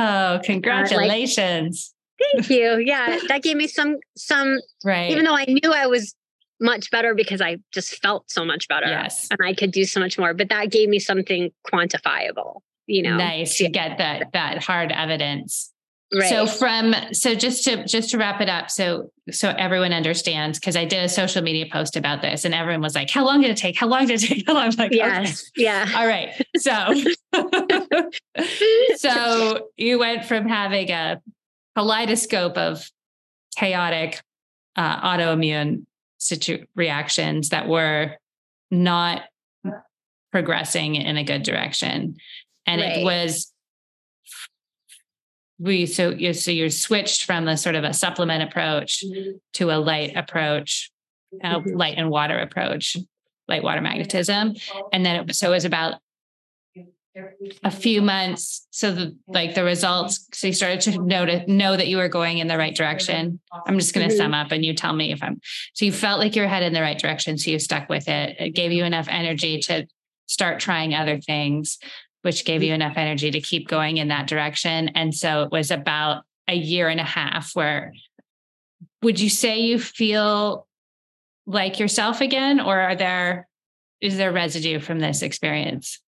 Oh, congratulations. Uh, like, thank you. Yeah, that gave me some some right. Even though I knew I was much better because I just felt so much better. Yes. And I could do so much more. But that gave me something quantifiable, you know. Nice. To get that that hard evidence. Right. So from so just to just to wrap it up, so so everyone understands because I did a social media post about this and everyone was like, "How long did it take? How long did it take? How long?" like, yes, okay. yeah. All right. So so you went from having a kaleidoscope of chaotic uh, autoimmune situ- reactions that were not progressing in a good direction and right. it was we so you so you're switched from the sort of a supplement approach mm-hmm. to a light approach a mm-hmm. light and water approach light water magnetism and then it so it was about a few months so the like the results so you started to know to know that you were going in the right direction i'm just going to mm-hmm. sum up and you tell me if i'm so you felt like you're headed in the right direction so you stuck with it it gave you enough energy to start trying other things which gave you enough energy to keep going in that direction and so it was about a year and a half where would you say you feel like yourself again or are there is there residue from this experience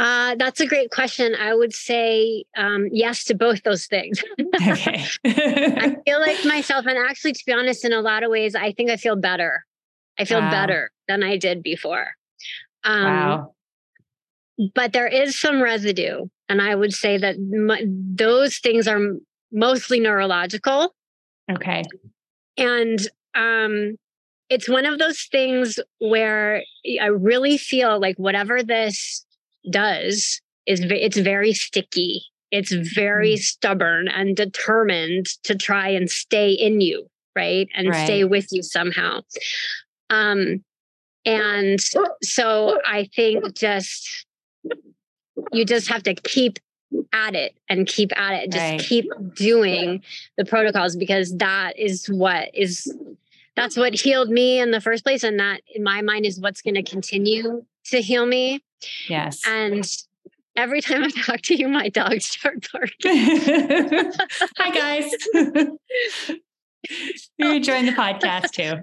uh, that's a great question. I would say um, yes to both those things. okay. I feel like myself, and actually, to be honest, in a lot of ways, I think I feel better. I feel wow. better than I did before. Um, wow. But there is some residue, and I would say that m- those things are mostly neurological. Okay. And um, it's one of those things where I really feel like whatever this does is it's very sticky. It's very mm. stubborn and determined to try and stay in you, right? And right. stay with you somehow. Um, and so I think just you just have to keep at it and keep at it. Just right. keep doing the protocols because that is what is that's what healed me in the first place. And that in my mind is what's going to continue to heal me. Yes. And every time I talk to you, my dogs start barking. Hi, guys. you join the podcast too.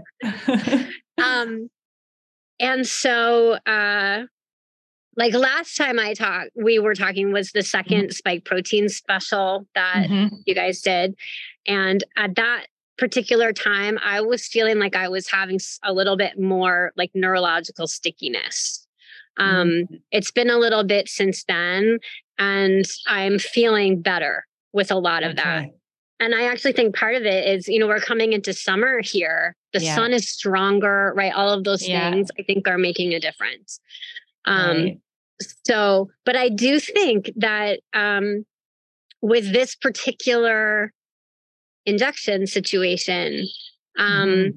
um, and so, uh, like last time I talked, we were talking was the 2nd mm-hmm. spike protein special that mm-hmm. you guys did. And at that particular time, I was feeling like I was having a little bit more like neurological stickiness. Um, mm-hmm. It's been a little bit since then, and I'm feeling better with a lot of okay. that. And I actually think part of it is, you know, we're coming into summer here. The yeah. sun is stronger, right? All of those yeah. things I think are making a difference. Um, right. So, but I do think that um, with this particular injection situation, um, mm-hmm.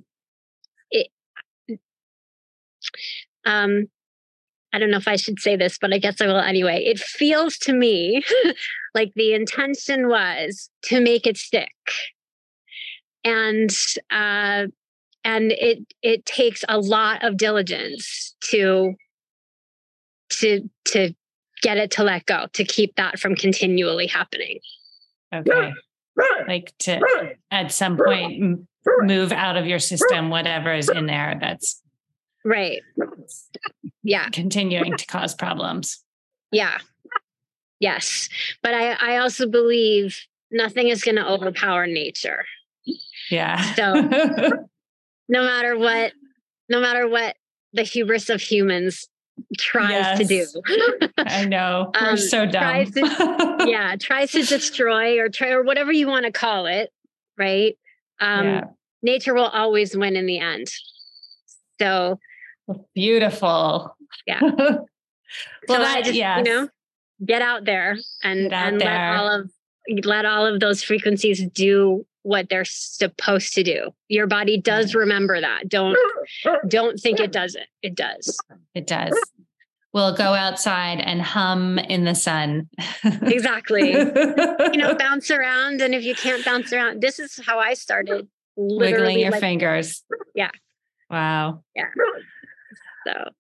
it, um, I don't know if I should say this, but I guess I will anyway. It feels to me like the intention was to make it stick. And uh, and it it takes a lot of diligence to to to get it to let go, to keep that from continually happening. Okay. Like to at some point move out of your system whatever is in there that's Right. Yeah. Continuing to cause problems. Yeah. Yes. But I, I also believe nothing is going to overpower nature. Yeah. So no matter what, no matter what the hubris of humans tries yes. to do. I know. We're um, so dumb. Tries to, yeah, tries to destroy or try or whatever you want to call it, right? Um, yeah. nature will always win in the end. So beautiful. Yeah. well, so that, I just, yes. you know, get out there and, out and there. let all of let all of those frequencies do what they're supposed to do. Your body does remember that. Don't don't think it doesn't. It does. It does. We'll go outside and hum in the sun. exactly. you know, bounce around. And if you can't bounce around, this is how I started. Wiggling your like, fingers. Yeah. Wow. Yeah. So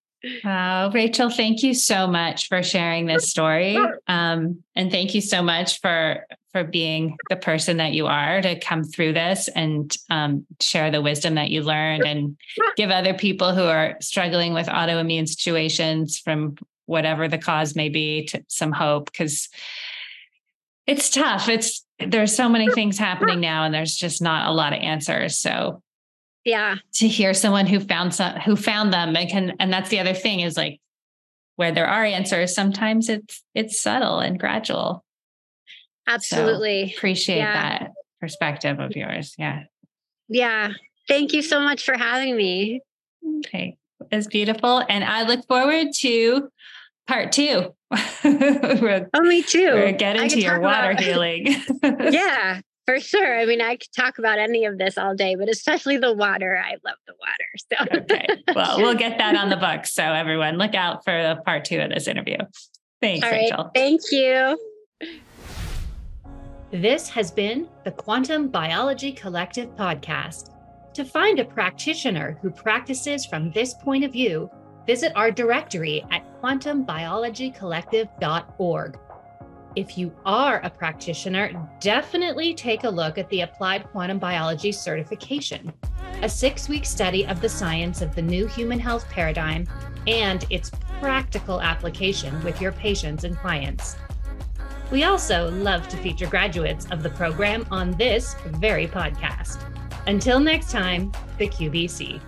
Oh, Rachel, thank you so much for sharing this story. Um, and thank you so much for for being the person that you are to come through this and um, share the wisdom that you learned and give other people who are struggling with autoimmune situations from whatever the cause may be to some hope because it's tough. It's there's so many things happening now and there's just not a lot of answers. So yeah to hear someone who found some who found them and can and that's the other thing is like where there are answers sometimes it's it's subtle and gradual absolutely so appreciate yeah. that perspective of yours yeah yeah thank you so much for having me okay it's beautiful and i look forward to part two oh me too we're getting to your water about, healing yeah for sure. I mean, I could talk about any of this all day, but especially the water. I love the water. So okay. Well, we'll get that on the book. So everyone look out for part two of this interview. Thanks, all Rachel. Thank you. This has been the Quantum Biology Collective podcast. To find a practitioner who practices from this point of view, visit our directory at quantumbiologycollective.org. If you are a practitioner, definitely take a look at the Applied Quantum Biology Certification, a six week study of the science of the new human health paradigm and its practical application with your patients and clients. We also love to feature graduates of the program on this very podcast. Until next time, the QBC.